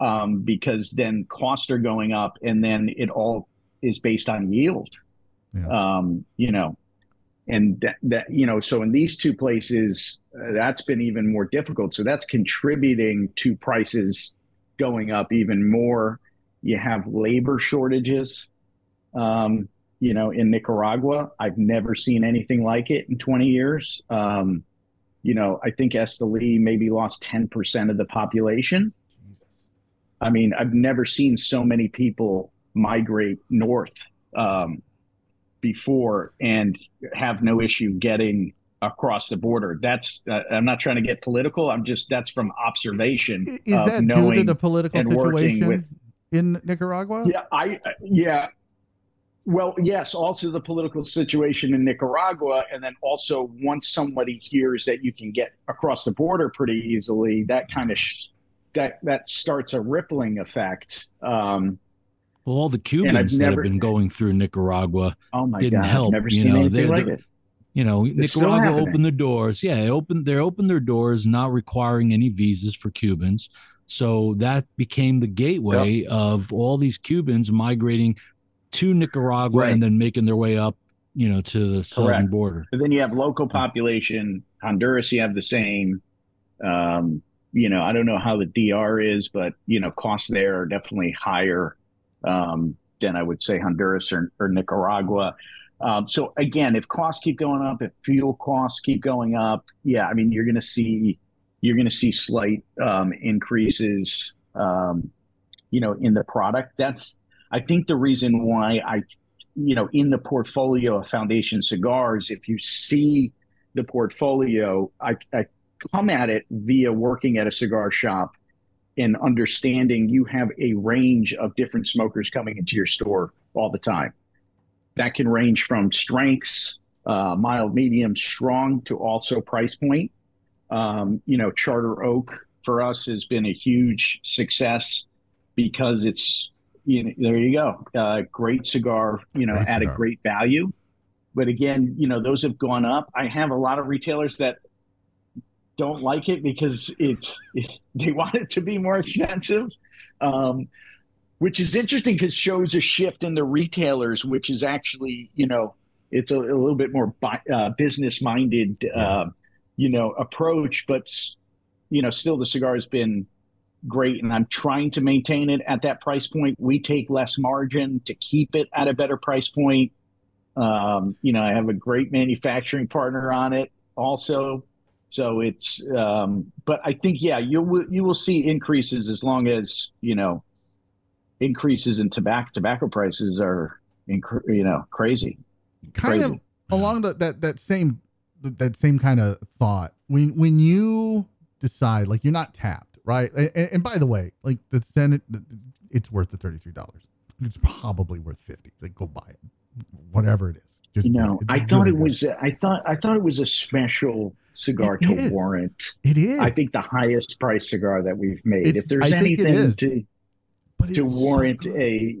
C: um, because then costs are going up, and then it all is based on yield.
A: Yeah.
C: Um, you know, and that, that you know so in these two places uh, that's been even more difficult so that's contributing to prices going up even more you have labor shortages um, you know in nicaragua i've never seen anything like it in 20 years um, you know i think esteli maybe lost 10% of the population
A: Jesus.
C: I mean, I've never seen so many people migrate north um, before and have no issue getting across the border. That's uh, I'm not trying to get political. I'm just that's from observation.
A: Is
C: of
A: that due to the political situation
C: with-
A: in Nicaragua?
C: Yeah, I yeah. Well, yes, also the political situation in Nicaragua, and then also once somebody hears that you can get across the border pretty easily, that kind of sh- that that starts a rippling effect. Um,
B: Well, all the Cubans that have been going through Nicaragua,
C: oh my
B: Didn't
C: god, I've
B: help,
C: never
B: you
C: seen
B: know,
C: anything
B: they're-
C: like
B: they're-
C: it.
B: you know,
C: It's
B: Nicaragua opened their doors. Yeah, they opened they opened their doors, not requiring any visas for Cubans. So that became the gateway of all these Cubans migrating to Nicaragua
C: Right.
B: and then making their way up, you know, to the southern
C: Correct.
B: border.
C: But then you have local population. Honduras, you have the same. Um, you know, I don't know how the DR is, but you know, costs there are definitely higher um, than I would say Honduras or, or Nicaragua. Um, so again, if costs keep going up, if fuel costs keep going up, yeah, I mean, you're going to see you're going to see slight um, increases. Um, you know, in the product. That's I think the reason why I you know, in the portfolio of Foundation Cigars, if you see the portfolio, I, I come at it via working at a cigar shop and understanding you have a range of different smokers coming into your store all the time. That can range from strengths, uh, mild, medium, strong, to also price point. Um, you know, Charter Oak for us has been a huge success because it's you know, there you go. Uh, great cigar, you know,
A: Great
C: at
A: cigar.
C: a great value. But again, you know, those have gone up. I have a lot of retailers that don't like it because it, they want it to be more expensive. Um, which is interesting because shows a shift in the retailers, which is actually, you know, it's a, a little bit more bi- uh, business minded, uh, you know, approach. But you know, still the cigar has been great, and I'm trying to maintain it at that price point. We take less margin to keep it at a better price point. Um, you know, I have a great manufacturing partner on it also. So it's, um, but I think yeah, you will you will see increases as long as you know increases in tobacco tobacco prices are inc- you know crazy.
A: kind
C: Crazy.
A: of along the, that that same that same kind of thought when when you decide like you're not tapped right? And, and by the way like the senate it's worth the $33 it's probably worth 50 like go buy it. Whatever it is.
C: Just you know i thought it good. was i thought i thought it was a special cigar it to is. warrant.
A: It is.
C: I think the highest price cigar that we've made. It's, if there's I anything to to warrant so a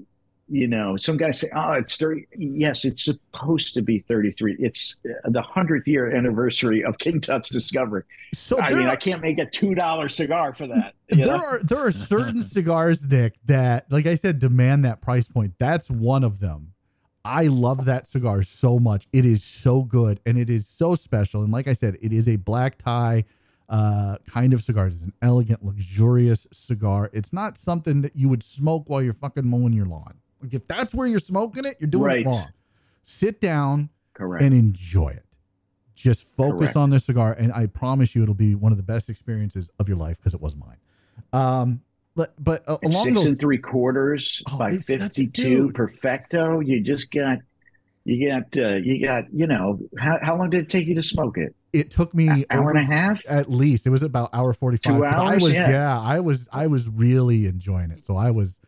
C: you know, some guys say, "Oh, it's 30." Yes, it's supposed to be 33. It's uh, the 100th year anniversary of King Tut's discovery. So I mean, are, I can't make a $2 cigar for that.
A: There know? are there are certain cigars, Nick, that like I said demand that price point. That's one of them. I love that cigar so much. It is so good and it is so special. And like I said, it is a black tie uh, kind of cigar. It's an elegant, luxurious cigar. It's not something that you would smoke while you're fucking mowing your lawn. Like if that's where you're smoking it, you're doing right. it wrong. Sit down Correct. and enjoy it. Just focus Correct. on the cigar, and I promise you, it'll be one of the best experiences of your life because it was mine. Um, but but uh, along
C: six
A: those,
C: and three quarters oh, by fifty-two perfecto. You just got you got uh, you got you know how, how long did it take you to smoke it?
A: It took me
C: An hour over, and a half
A: at least. It was about hour forty five.
C: Two hours.
A: I was
C: yeah.
A: yeah. I was I was really enjoying it. So I was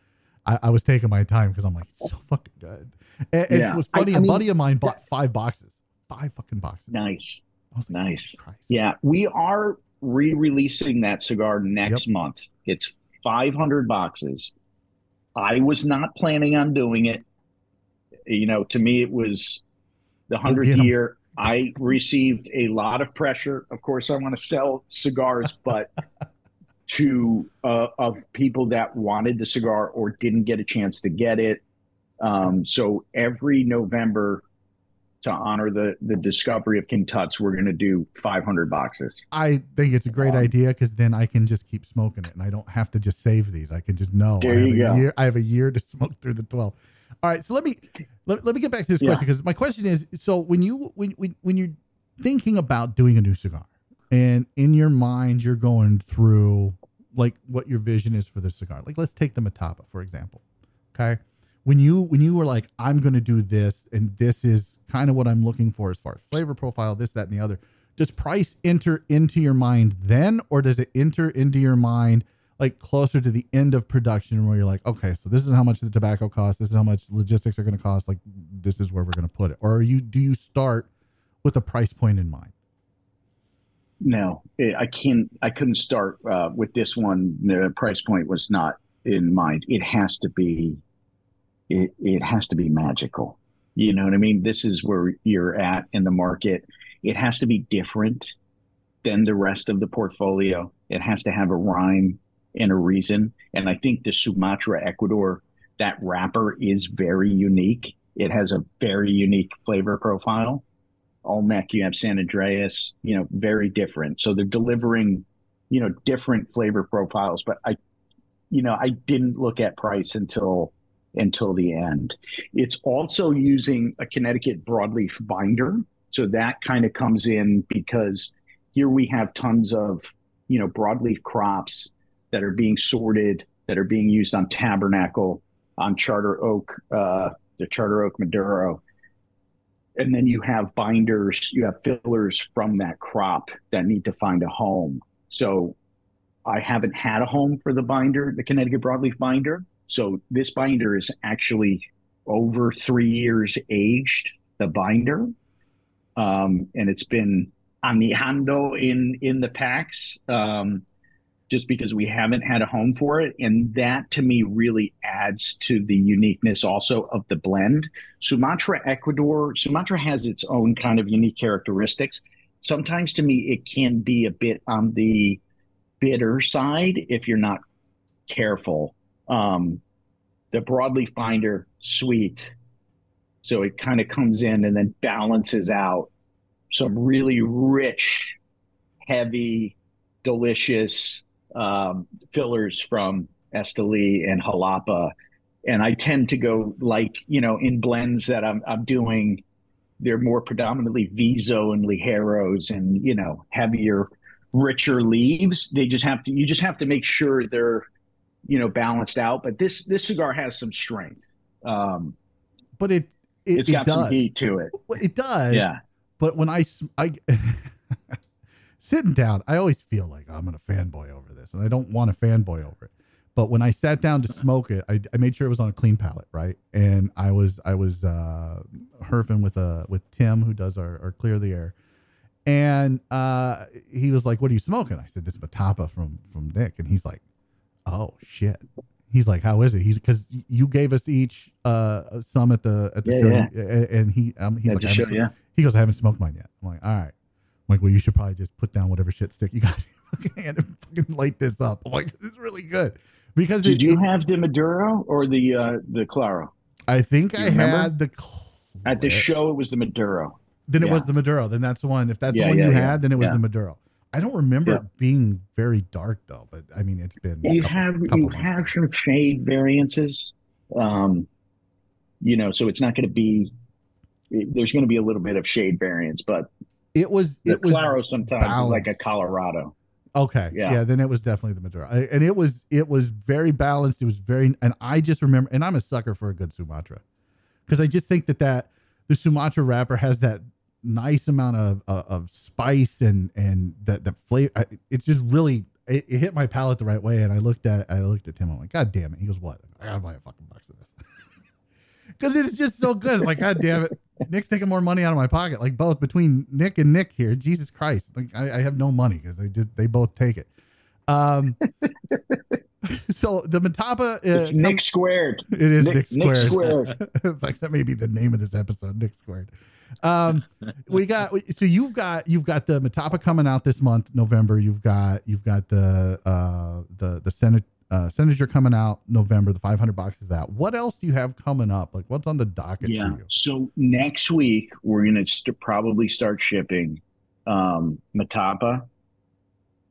A: I, I was taking my time because I'm like, it's so fucking good. And, and yeah. it was funny. I, I a mean, buddy of mine bought five boxes, five fucking boxes.
C: Nice. Like, nice. Yeah. We are re releasing that cigar next yep. month. It's 500 boxes. I was not planning on doing it. You know, to me, it was the 100th year. I received a lot of pressure. Of course, I want to sell cigars, but to uh, of people that wanted the cigar or didn't get a chance to get it. Um, so every November, to honor the the discovery of King Tut's, we're going to do 500 boxes.
A: I think it's a great um, idea because then I can just keep smoking it, and I don't have to just save these. I can just know
C: there I have you
A: a
C: go.
A: year. I have a year to smoke through the 12. All right, so let me let, let me get back to this yeah. question because my question is: so when you when when when you're thinking about doing a new cigar, and in your mind you're going through like what your vision is for the cigar. Like let's take the Metapa for example. Okay, when you when you were like I'm going to do this and this is kind of what I'm looking for as far as flavor profile, this that and the other. Does price enter into your mind then, or does it enter into your mind like closer to the end of production where you're like, okay, so this is how much the tobacco costs, this is how much logistics are going to cost, like this is where we're going to put it, or you do you start with a price point in mind?
C: No, I can't. I couldn't start uh, with this one. The price point was not in mind. It has to be. It it has to be magical. You know what I mean? This is where you're at in the market. It has to be different than the rest of the portfolio. It has to have a rhyme and a reason. And I think the Sumatra Ecuador, that wrapper is very unique. It has a very unique flavor profile. Olmec, you have San Andreas, you know, very different. So they're delivering, you know, different flavor profiles. But I, you know, I didn't look at price until until the end. It's also using a Connecticut broadleaf binder. So that kind of comes in because here we have tons of, you know, broadleaf crops that are being sorted, that are being used on tabernacle, on charter oak, uh, the charter oak Maduro and then you have binders, you have fillers from that crop that need to find a home. So I haven't had a home for the binder, the Connecticut broadleaf binder. So this binder is actually over three years aged, the binder. Um, and it's been añejando in in the packs. Um, just because we haven't had a home for it. And that to me really adds to the uniqueness also of the blend. Sumatra Ecuador, Sumatra has its own kind of unique characteristics. Sometimes to me, it can be a bit on the bitter side if you're not careful. Um, the broadleaf binder, sweet. So it kind of comes in and then balances out some really rich, heavy, delicious um, fillers from Esteli and Jalapa. And I tend to go like, you know, in blends that I'm, I'm doing, they're more predominantly Viso and Ligeros and, you know, heavier, richer leaves. They just have to, you just have to make sure they're, you know, balanced out. But this, this cigar has some strength. Um,
A: but it, It,
C: it's
A: it
C: got
A: does.
C: some heat to it.
A: It does.
C: Yeah.
A: But when I, I, sitting down, I always feel like I'm gonna fanboy over this, and I don't want to fanboy over it. But when I sat down to smoke it, I, I made sure it was on a clean palate, right? And I was I was uh, herfing with uh with Tim, who does our, our clear the air, and uh, he was like, "What are you smoking?" I said, "This Metapa from from Nick," and he's like, "Oh shit." He's like, "How is it?" He's because you gave us each uh some at the at the
C: Yeah,
A: show,
C: yeah.
A: and- and he um he's like,
C: just
A: "I haven't
C: show- yeah.
A: he goes, I haven't smoked mine yet. I'm like, all right. I'm like, well, you should probably just put down whatever shit stick you got in your fucking and fucking light this up. I'm like, this is really good. Because
C: Did
A: it,
C: you
A: it-
C: have the Maduro or the uh, the Claro?
A: I think I
C: remember?
A: had the
C: At the show, it was the Maduro.
A: Then it was the Maduro. Then that's the one. If that's
C: Yeah,
A: the one
C: yeah,
A: you
C: yeah.
A: had, then it was
C: Yeah.
A: the Maduro. I don't remember
C: Yeah.
A: it being very dark though, but I mean, it's been.
C: You
A: couple-
C: have
A: couple
C: you
A: months
C: have some shade variances, um, you know, so it's not going to be. There's going to be a little bit of shade variance, but
A: It was. It was
C: Claro sometimes like a. Colorado.
A: Okay. Yeah.
C: Yeah.
A: Then it was definitely the Maduro, and it was it was very balanced. It was very, and I just remember, and I'm a sucker for a good Sumatra, because I just think that that the Sumatra wrapper has that nice amount of of, of spice and and that that flavor. I, it's just really it, it hit my palate the right way. And I looked at I looked at Tim. I'm like, God damn it. He goes, What? I gotta buy a fucking box of this. Because it's just so good. It's like, God damn it. Nick's taking more money out of my pocket. Like both between Nick and Nick here. Jesus Christ. Like I, I have no money because they just they both take it. Um so the Metapa uh,
C: It's Nick squared.
A: it is
C: Nick-
A: Nick,
C: Nick
A: Squared.
C: Squared.
A: like that may be the name of this episode, Nick Squared. Um, we got so you've got you've got the Metapa coming out this month, November. You've got you've got the uh the the Senate uh Senator coming out November, the 500 boxes that. What else do you have coming up? Like what's on the docket
C: Yeah.
A: for you?
C: So next week we're going to st- probably start shipping um, Metapa,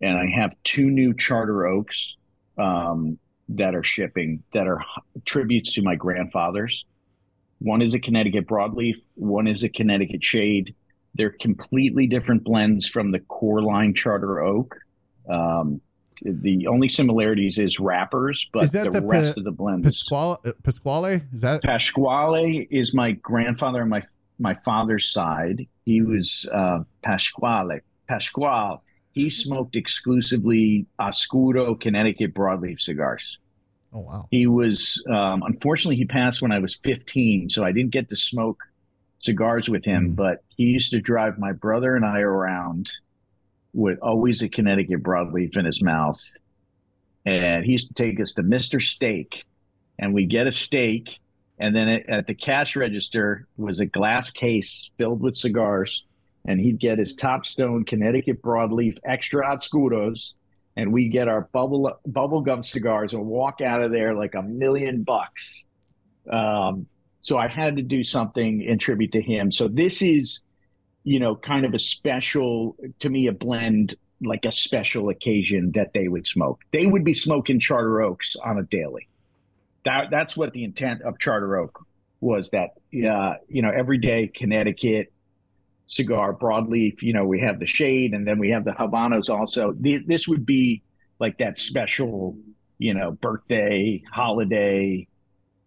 C: and I have two new Charter Oaks um, that are shipping that are tributes to my grandfathers. One is a Connecticut broadleaf. One is a Connecticut shade. They're completely different blends from the core line Charter Oak. Um, the only similarities is wrappers, but
A: Is that
C: the,
A: the
C: rest
A: pa-
C: of the blend is
A: Pasquale uh, Pasquale? Is that
C: Pasquale is my grandfather on my my father's side. He was uh, Pasquale. Pasquale. He smoked exclusively Oscuro Connecticut broadleaf cigars.
A: oh wow.
C: He was um, unfortunately he passed when I was 15, so I didn't get to smoke cigars with him.
A: Mm.
C: But he used to drive my brother and I around with always a Connecticut broadleaf in his mouth, and he used to take us to Mister Steak, and we get a steak, and then at, the cash register was a glass case filled with cigars, and he'd get his Topstone Connecticut broadleaf extra oscuros and we get our bubble bubble gum cigars and walk out of there like a million bucks. Um, so I had to do something in tribute to him. So this is, you know, kind of a special to me, a blend like a special occasion that they would smoke. They would be smoking Charter Oaks on a daily. That that's what the intent of Charter Oak was. That uh, you know, everyday Connecticut cigar broadleaf. You know, we have the shade, and then we have the Habanos also. The, this would be like that special, you know, birthday holiday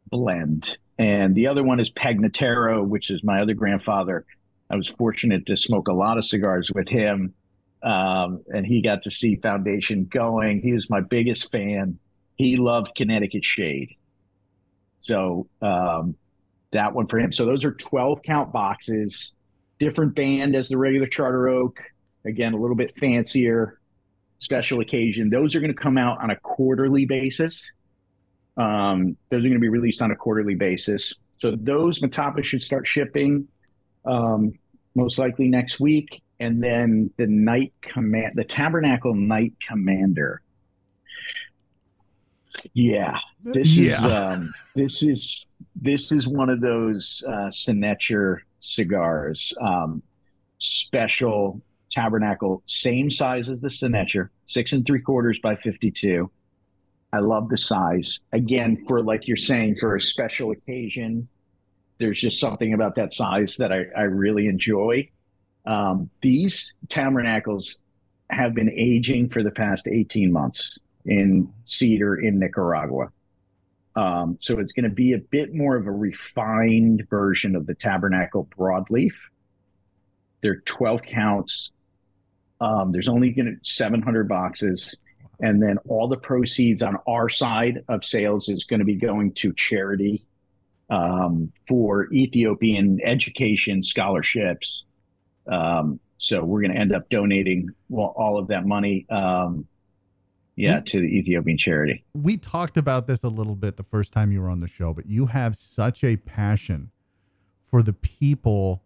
C: blend. And the other one is Pegnataro, which is my other grandfather. I was fortunate to smoke a lot of cigars with him, um, and he got to see Foundation going. He was my biggest fan. He loved Connecticut Shade, so um, that one for him. So those are twelve count boxes different band as the regular Charter Oak. Again, a little bit fancier, special occasion. Those are going to come out on a quarterly basis. Um, those are going to be released on a quarterly basis. So those Metapa should start shipping um, most likely next week. And then the Knight Command, the Tabernacle Knight Commander. Yeah, this is um, this is this is one of those uh, signature cigars. Um, special tabernacle, same size as the signature, six and three quarters by 52. I love the size. Again, for like you're saying, for a special occasion, there's just something about that size that I, I really enjoy. Um, these tabernacles have been aging for the past 18 months in cedar in Nicaragua. Um, so it's going to be a bit more of a refined version of the Tabernacle broadleaf. They're 12 counts. Um, there's only going to 700 boxes. And then all the proceeds on our side of sales is going to be going to charity um, for Ethiopian education scholarships. Um, so we're going to end up donating well, all of that money, um, yeah, we, to the Ethiopian charity.
A: We talked about this a little bit the first time you were on the show, but you have such a passion for the people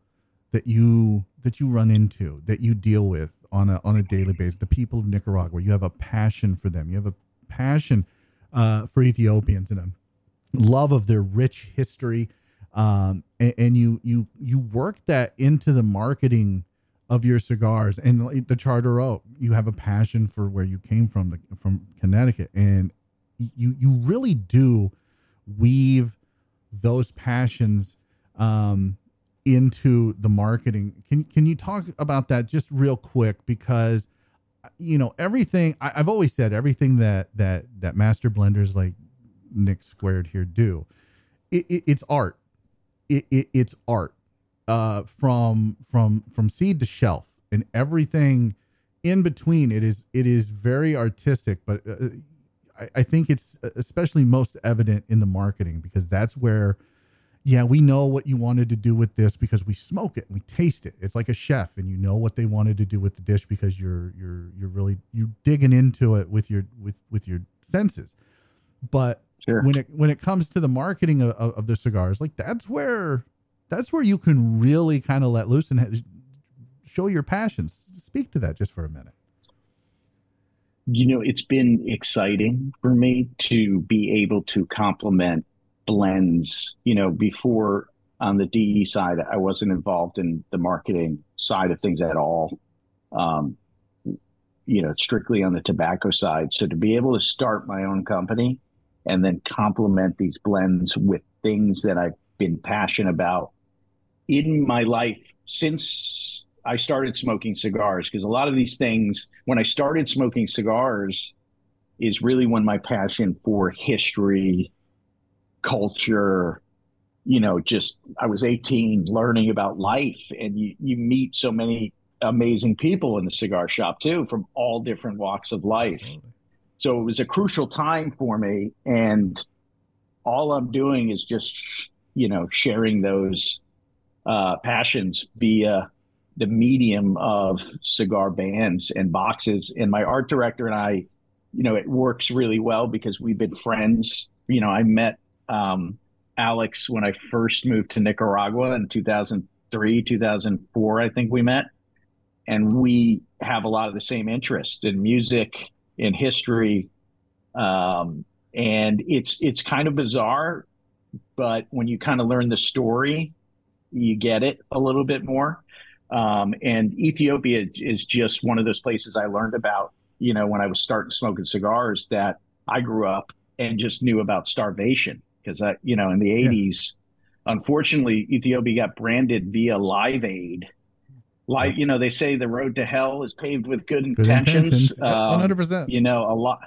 A: that you that you run into, that you deal with on a on a daily basis. The people of Nicaragua, you have a passion for them. You have a passion uh, for Ethiopians and a love of their rich history, um, and, and you you you work that into the marketing of your cigars. And the charter oak you have a passion for where you came from the, from connecticut. And you you really do weave those passions um, into the marketing. Can can you talk about that just real quick? Because you know everything I, have always said everything that that that master blenders like nick squared here do it, it, it's art it, it's art uh, from from from seed to shelf and everything in between. It is it is very artistic, but uh, I, I think it's especially most evident in the marketing because that's where yeah, we know what you wanted to do with this because we smoke it and we taste it. It's like a chef, and you know what they wanted to do with the dish because you're you're you're really you're digging into it with your with with your senses. But sure. when it when it comes to the marketing of, of, the cigars, like that's where that's where you can really kind of let loose and show your passions. Speak to that just for a minute.
C: You know, it's been exciting for me to be able to complement blends. You know, before on the DE side, I wasn't involved in the marketing side of things at all. Um, you know, strictly on the tobacco side. So to be able to start my own company and then complement these blends with things that I've been passionate about in my life since I started smoking cigars, because a lot of these things, when I started smoking cigars, is really when my passion for history, culture, you know, just I was 18 learning about life, and you, you meet so many amazing people in the cigar shop too from all different walks of life. So it was a crucial time for me. And all I'm doing is just, you know, sharing those uh, passions via the medium of cigar bands and boxes. And my art director and I, you know, it works really well because we've been friends. You know, I met um, Alex when I first moved to Nicaragua in 2003, 2004, I think we met. And we have a lot of the same interests in music, in history. Um, and it's it's kind of bizarre, but when you kind of learn the story you get it a little bit more. Um, and Ethiopia is just one of those places I learned about, you know, when I was starting smoking cigars that I grew up and just knew about starvation because I, you know, in the 80s, yeah. unfortunately, Ethiopia got branded via Live Aid. Like, you know, they say the road to hell is paved with good, good intentions. intentions.
A: Um, 100%.
C: You know, a lot,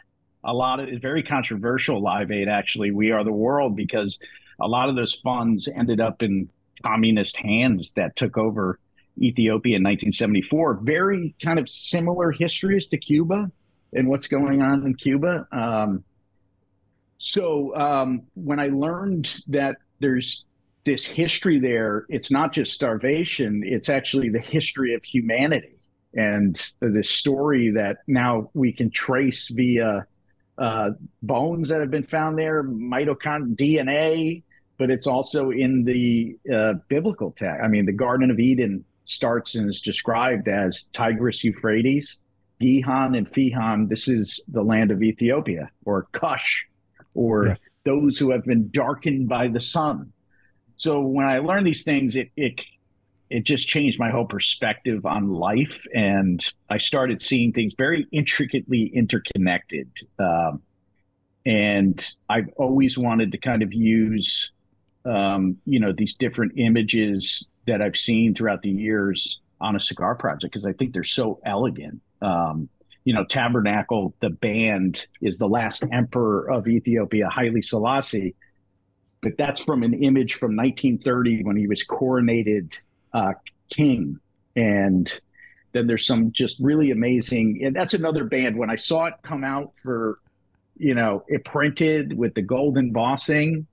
C: a lot of it's very controversial. Live Aid, actually, we are the world because a lot of those funds ended up in communist hands that took over Ethiopia in 1974. Very kind of similar histories to Cuba and what's going on in Cuba. Um, so um, when I learned that there's this history there, it's not just starvation, it's actually the history of humanity and the story that now we can trace via uh, bones that have been found there, mitochondrial DNA, but it's also in the uh, biblical text. I mean, the Garden of Eden starts and is described as Tigris Euphrates, Gihon and Pishon. This is the land of Ethiopia, or Kush, or yes. those who have been darkened by the sun. So when I learned these things, it it it just changed my whole perspective on life, and I started seeing things very intricately interconnected. Um, and I've always wanted to kind of use um, you know, these different images that I've seen throughout the years on a cigar project because I think they're so elegant. Um, you know, Tabernacle, the band, is the last emperor of Ethiopia, Haile Selassie. But that's from an image from 1930 when he was coronated uh, king. And then there's some just really amazing, and that's another band. When I saw it come out for, you know, it printed with the gold embossing,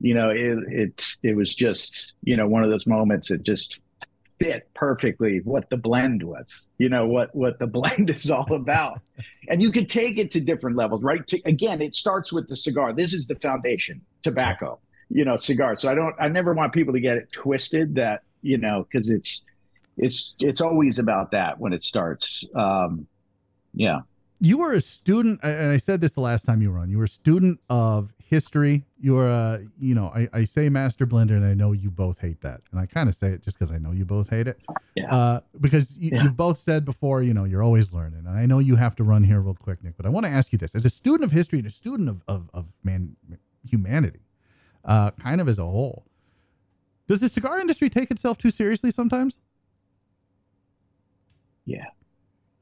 C: you know, it it it was just, you know, one of those moments. that just fit perfectly what the blend was you know what what the blend is all about and you can take it to different levels right again it starts with the cigar this is the foundation tobacco you know cigar so i don't i never want people to get it twisted that you know because it's it's it's always about that when it starts um yeah
A: you were a student, and I said this the last time you were on. You were a student of history. You were, a, you know, I, I say master blender, and I know you both hate that, and I kind of say it just because I know you both hate it.
C: Yeah.
A: Uh, because you,
C: Yeah.
A: you've both said before, you know, you're always learning, and I know you have to run here real quick, Nick. But I want to ask you this: as a student of history and a student of of, of man humanity, uh, kind of as a whole, does the cigar industry take itself too seriously sometimes?
C: yeah.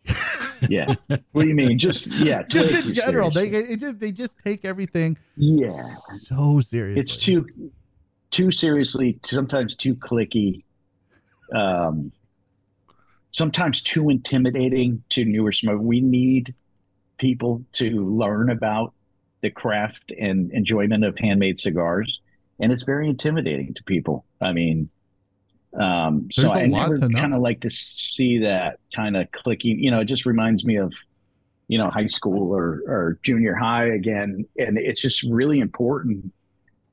C: Yeah. What do you mean? Just yeah
A: Just in general, they
C: seriously.
A: it just, they just take everything
C: yeah.
A: so seriously.
C: it's too too seriously sometimes too clicky um sometimes too intimidating to newer smoke. We need people to learn about the craft and enjoyment of handmade cigars. And it's very intimidating to people. I mean um so I never kind of like to see that kind of clicking. You know it just reminds me of you know high school or or junior high again. And it's just really important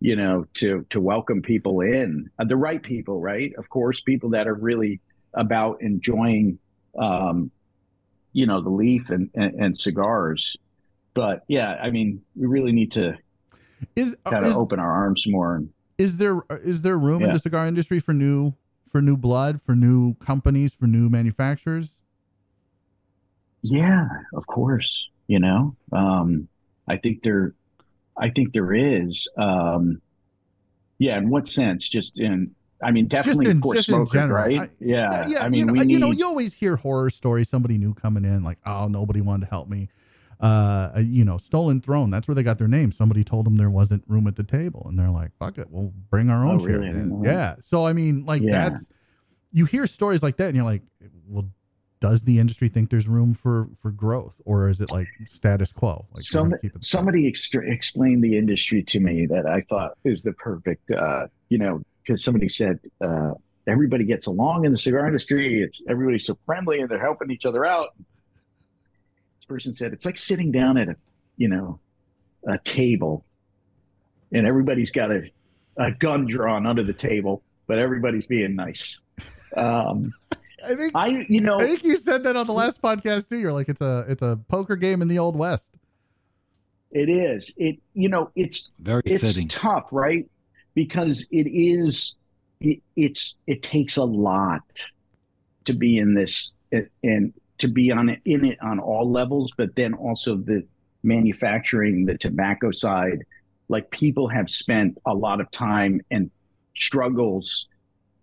C: you know to to welcome people in uh, the right people right? Of course people that are really about enjoying um you know the leaf and and, and cigars but yeah i mean we really need to
A: is
C: kind
A: is,
C: of open our arms more and
A: is there is there room in the cigar industry for new for new blood for new companies for new manufacturers?
C: yeah of course you know um i think there i think there is um yeah in what sense just in i mean definitely
A: in- just in general.
C: right
A: I-
C: yeah
A: yeah,
C: i mean
A: you know, you know, you always hear horror stories. Somebody new coming in, like, oh, nobody wanted to help me. Uh, you know, stolen throne. That's where they got their name. Somebody told them there wasn't room at the table, and they're like, "Fuck it, we'll bring our own
C: Oh,
A: shit."
C: really? I didn't
A: in.
C: know that.
A: Yeah. So I mean, like
C: Yeah.
A: that's you hear stories like that, and you're like, "Well, does the industry think there's room for for growth, or is it like status quo?" Like
C: Some, somebody extra explained the industry to me that I thought is the perfect, uh, you know, because somebody said uh, everybody gets along in the cigar industry. It's everybody's so friendly and they're helping each other out. This person said it's like sitting down at a, you know, a table, and everybody's got a, a gun drawn under the table, but everybody's being nice. Um,
A: I think
C: I, you know,
A: I think you said that on the last podcast too. You're like, it's a it's a poker game in the old west.
C: it is. It, you know, it's
B: Very
C: it's
B: fitting.
C: tough right because it is it, it's it takes a lot to be in this and to be on it in it on all levels but then also the manufacturing the tobacco side. Like people have spent a lot of time and struggles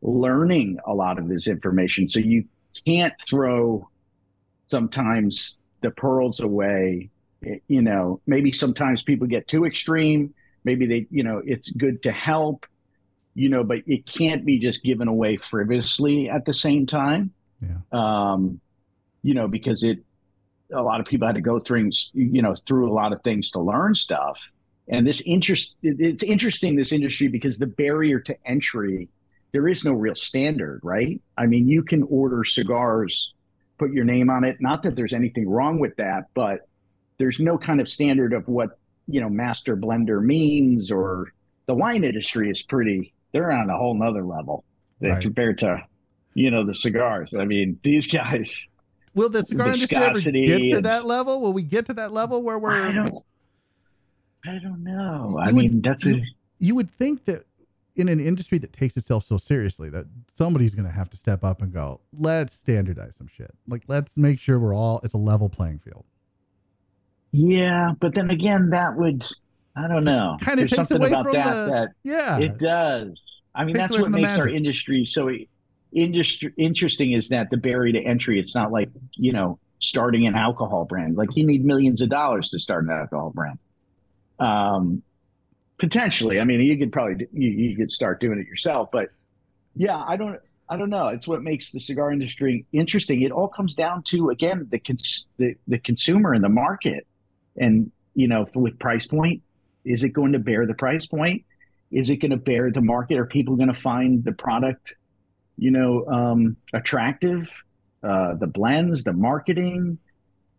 C: learning a lot of this information. So you can't throw sometimes the pearls away you know. Maybe sometimes people get too extreme. Maybe they you know it's good to help you know but it can't be just given away frivolously at the same time.
A: Yeah.
C: um you know because it a lot of people had to go through you know through a lot of things to learn stuff. And this interest it's interesting this industry because the barrier to entry there is no real standard right? I mean you can order cigars put your name on it. Not that there's anything wrong with that but there's no kind of standard of what you know master blender means or the wine industry is pretty they're on a whole nother level
A: Right.
C: compared to you know the cigars. I mean these guys
A: Will the cigar industry ever get to that level? Will we get to that level where we're?
C: i don't i don't know i
A: You would-
C: mean that's a
A: you would think that in an industry that takes itself so seriously that somebody's going to have to step up and go, let's standardize some shit. Like, let's make sure we're all, it's a level playing field.
C: yeah but then again that would i don't know
A: Kinda
C: There's
A: takes
C: something
A: away
C: about
A: from
C: that
A: the-
C: that
A: Yeah.
C: It does. I mean, that's what makes our industry so industry interesting is that the barrier to entry. It's not like you know starting an alcohol brand. Like you need millions of dollars to start an alcohol brand. Um, potentially, I mean, you could probably you, you could start doing it yourself, but yeah, I don't. I don't know. It's what makes the cigar industry interesting. It all comes down to again the cons- the, the consumer and the market, and you know, with price point, is it going to bear the price point? Is it going to bear the market? Are people going to find the product, you know, um, attractive? Uh, the blends, the marketing,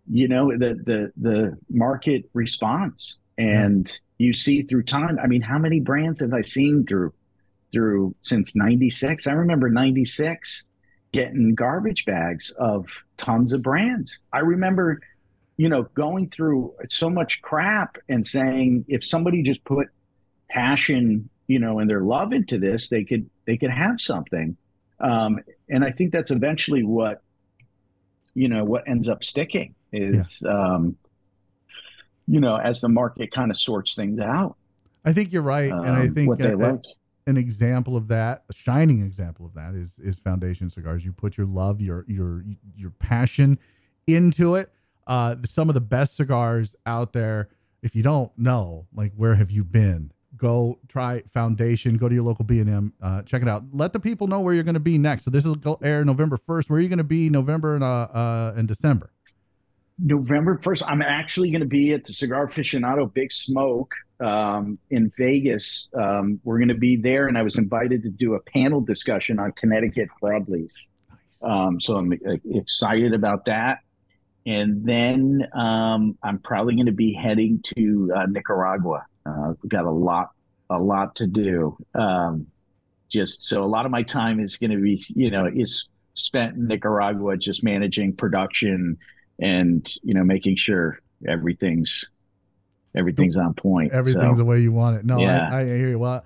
C: you know, the the the market response, and yeah. you see through time. I mean, how many brands have I seen through through since '96? I remember '96 getting garbage bags of tons of brands. I remember, you know, going through so much crap and saying if somebody just put passion, you know, and their love into this, they could they could have something. Um, and I think that's eventually what you know what ends up sticking is yeah. um, you know as the market kind of sorts things out.
A: I think you're right, um, and I um, think a, like. an example of that, a shining example of that, is is Foundation Cigars. You put your love, your your your passion into it. Uh, some of the best cigars out there. If you don't know, like, where have you been? Go try Foundation. Go to your local B and M. Uh, check it out. Let the people know where you're going to be next. So this will go air November first. Where are you going to be November and uh, uh and December?
C: November first. I'm actually going to be at the Cigar Aficionado Big Smoke um, in Vegas. Um, we're going to be there, and I was invited to do a panel discussion on Connecticut broadleaf. Nice. Um, so I'm uh, excited about that. And then um, I'm probably going to be heading to uh, Nicaragua uh, got a lot, a lot to do. Um, just so a lot of my time is going to be, you know, is spent in Nicaragua, just managing production and you know making sure everything's everything's on point.
A: Everything's so, the way you want it. No, yeah. I, I hear you. Well,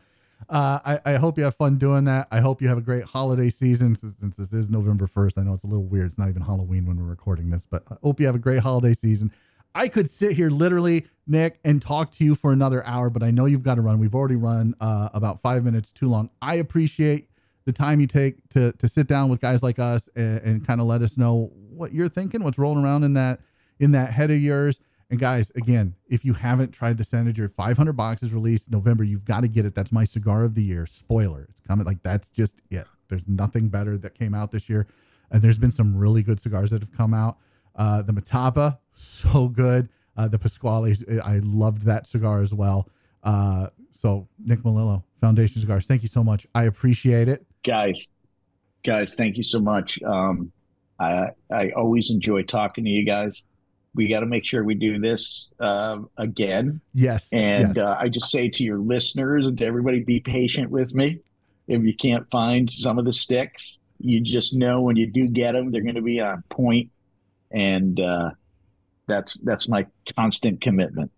A: uh, I, I hope you have fun doing that. I hope you have a great holiday season since, since, this is November 1st. I know it's a little weird. It's not even Halloween when we're recording this, but I hope you have a great holiday season. I could sit here literally, Nick, and talk to you for another hour, but I know you've got to run. We've already run uh, about five minutes too long. I appreciate the time you take to to sit down with guys like us and, and kind of let us know what you're thinking, what's rolling around in that in that head of yours. And guys, again, if you haven't tried the Senetjer, 500 boxes released November, you've got to get it. That's my cigar of the year. Spoiler, it's coming. Like that's just it. There's nothing better that came out this year, and there's been some really good cigars that have come out. Uh, the Metapa, so good. Uh, the Pasquales, I loved that cigar as well. Uh, so Nick Melillo, Foundation Cigars, thank you so much. I appreciate it,
C: guys. Guys, thank you so much. Um, I I always enjoy talking to you guys. We got to make sure we do this uh, again.
A: Yes,
C: and
A: yes.
C: Uh, I just say to your listeners and to everybody, be patient with me. If you can't find some of the sticks, you just know when you do get them, they're going to be on point and uh, that's that's my constant commitment.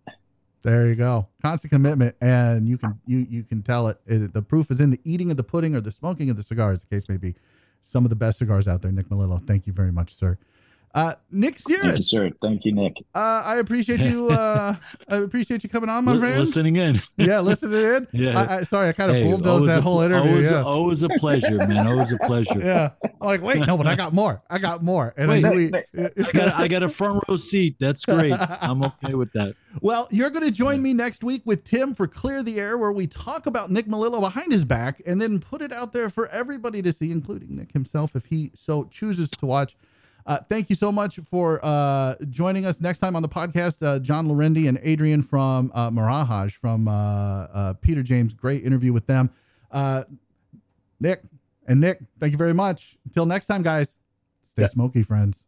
A: There you go, constant commitment, and you can you you can tell it, it. The proof is in the eating of the pudding or the smoking of the cigars. The case may be. Some of the best cigars out there, Nick Melillo. Thank you very much, sir. Uh, Nick Syris.
C: Thank you, sir. Thank you, Nick.
A: Uh, I appreciate you. Uh, I appreciate you coming on, my L- friend.
B: Listening in.
A: yeah, listening in. Yeah. I, I, sorry, I kind of hey, bulldozed that a, whole interview.
B: Always,
A: yeah.
B: a, always a pleasure, man. Always a pleasure.
A: yeah. I'm like, wait, no, but I got more. I got more. And wait,
B: I, we, I got I got a front row seat. That's great. I'm okay with that.
A: Well, you're going to join me next week with Tim for Clear the Air, where we talk about Nick Melillo behind his back and then put it out there for everybody to see, including Nick himself, if he so chooses to watch. Uh, thank you so much for uh, joining us next time on the podcast. Uh, John Lorendi and Adrian from uh, Marahaj from uh, uh, Peter James. Great interview with them. Uh, Nick and Nick, thank you very much. Until next time, guys, stay yeah. smoky, friends.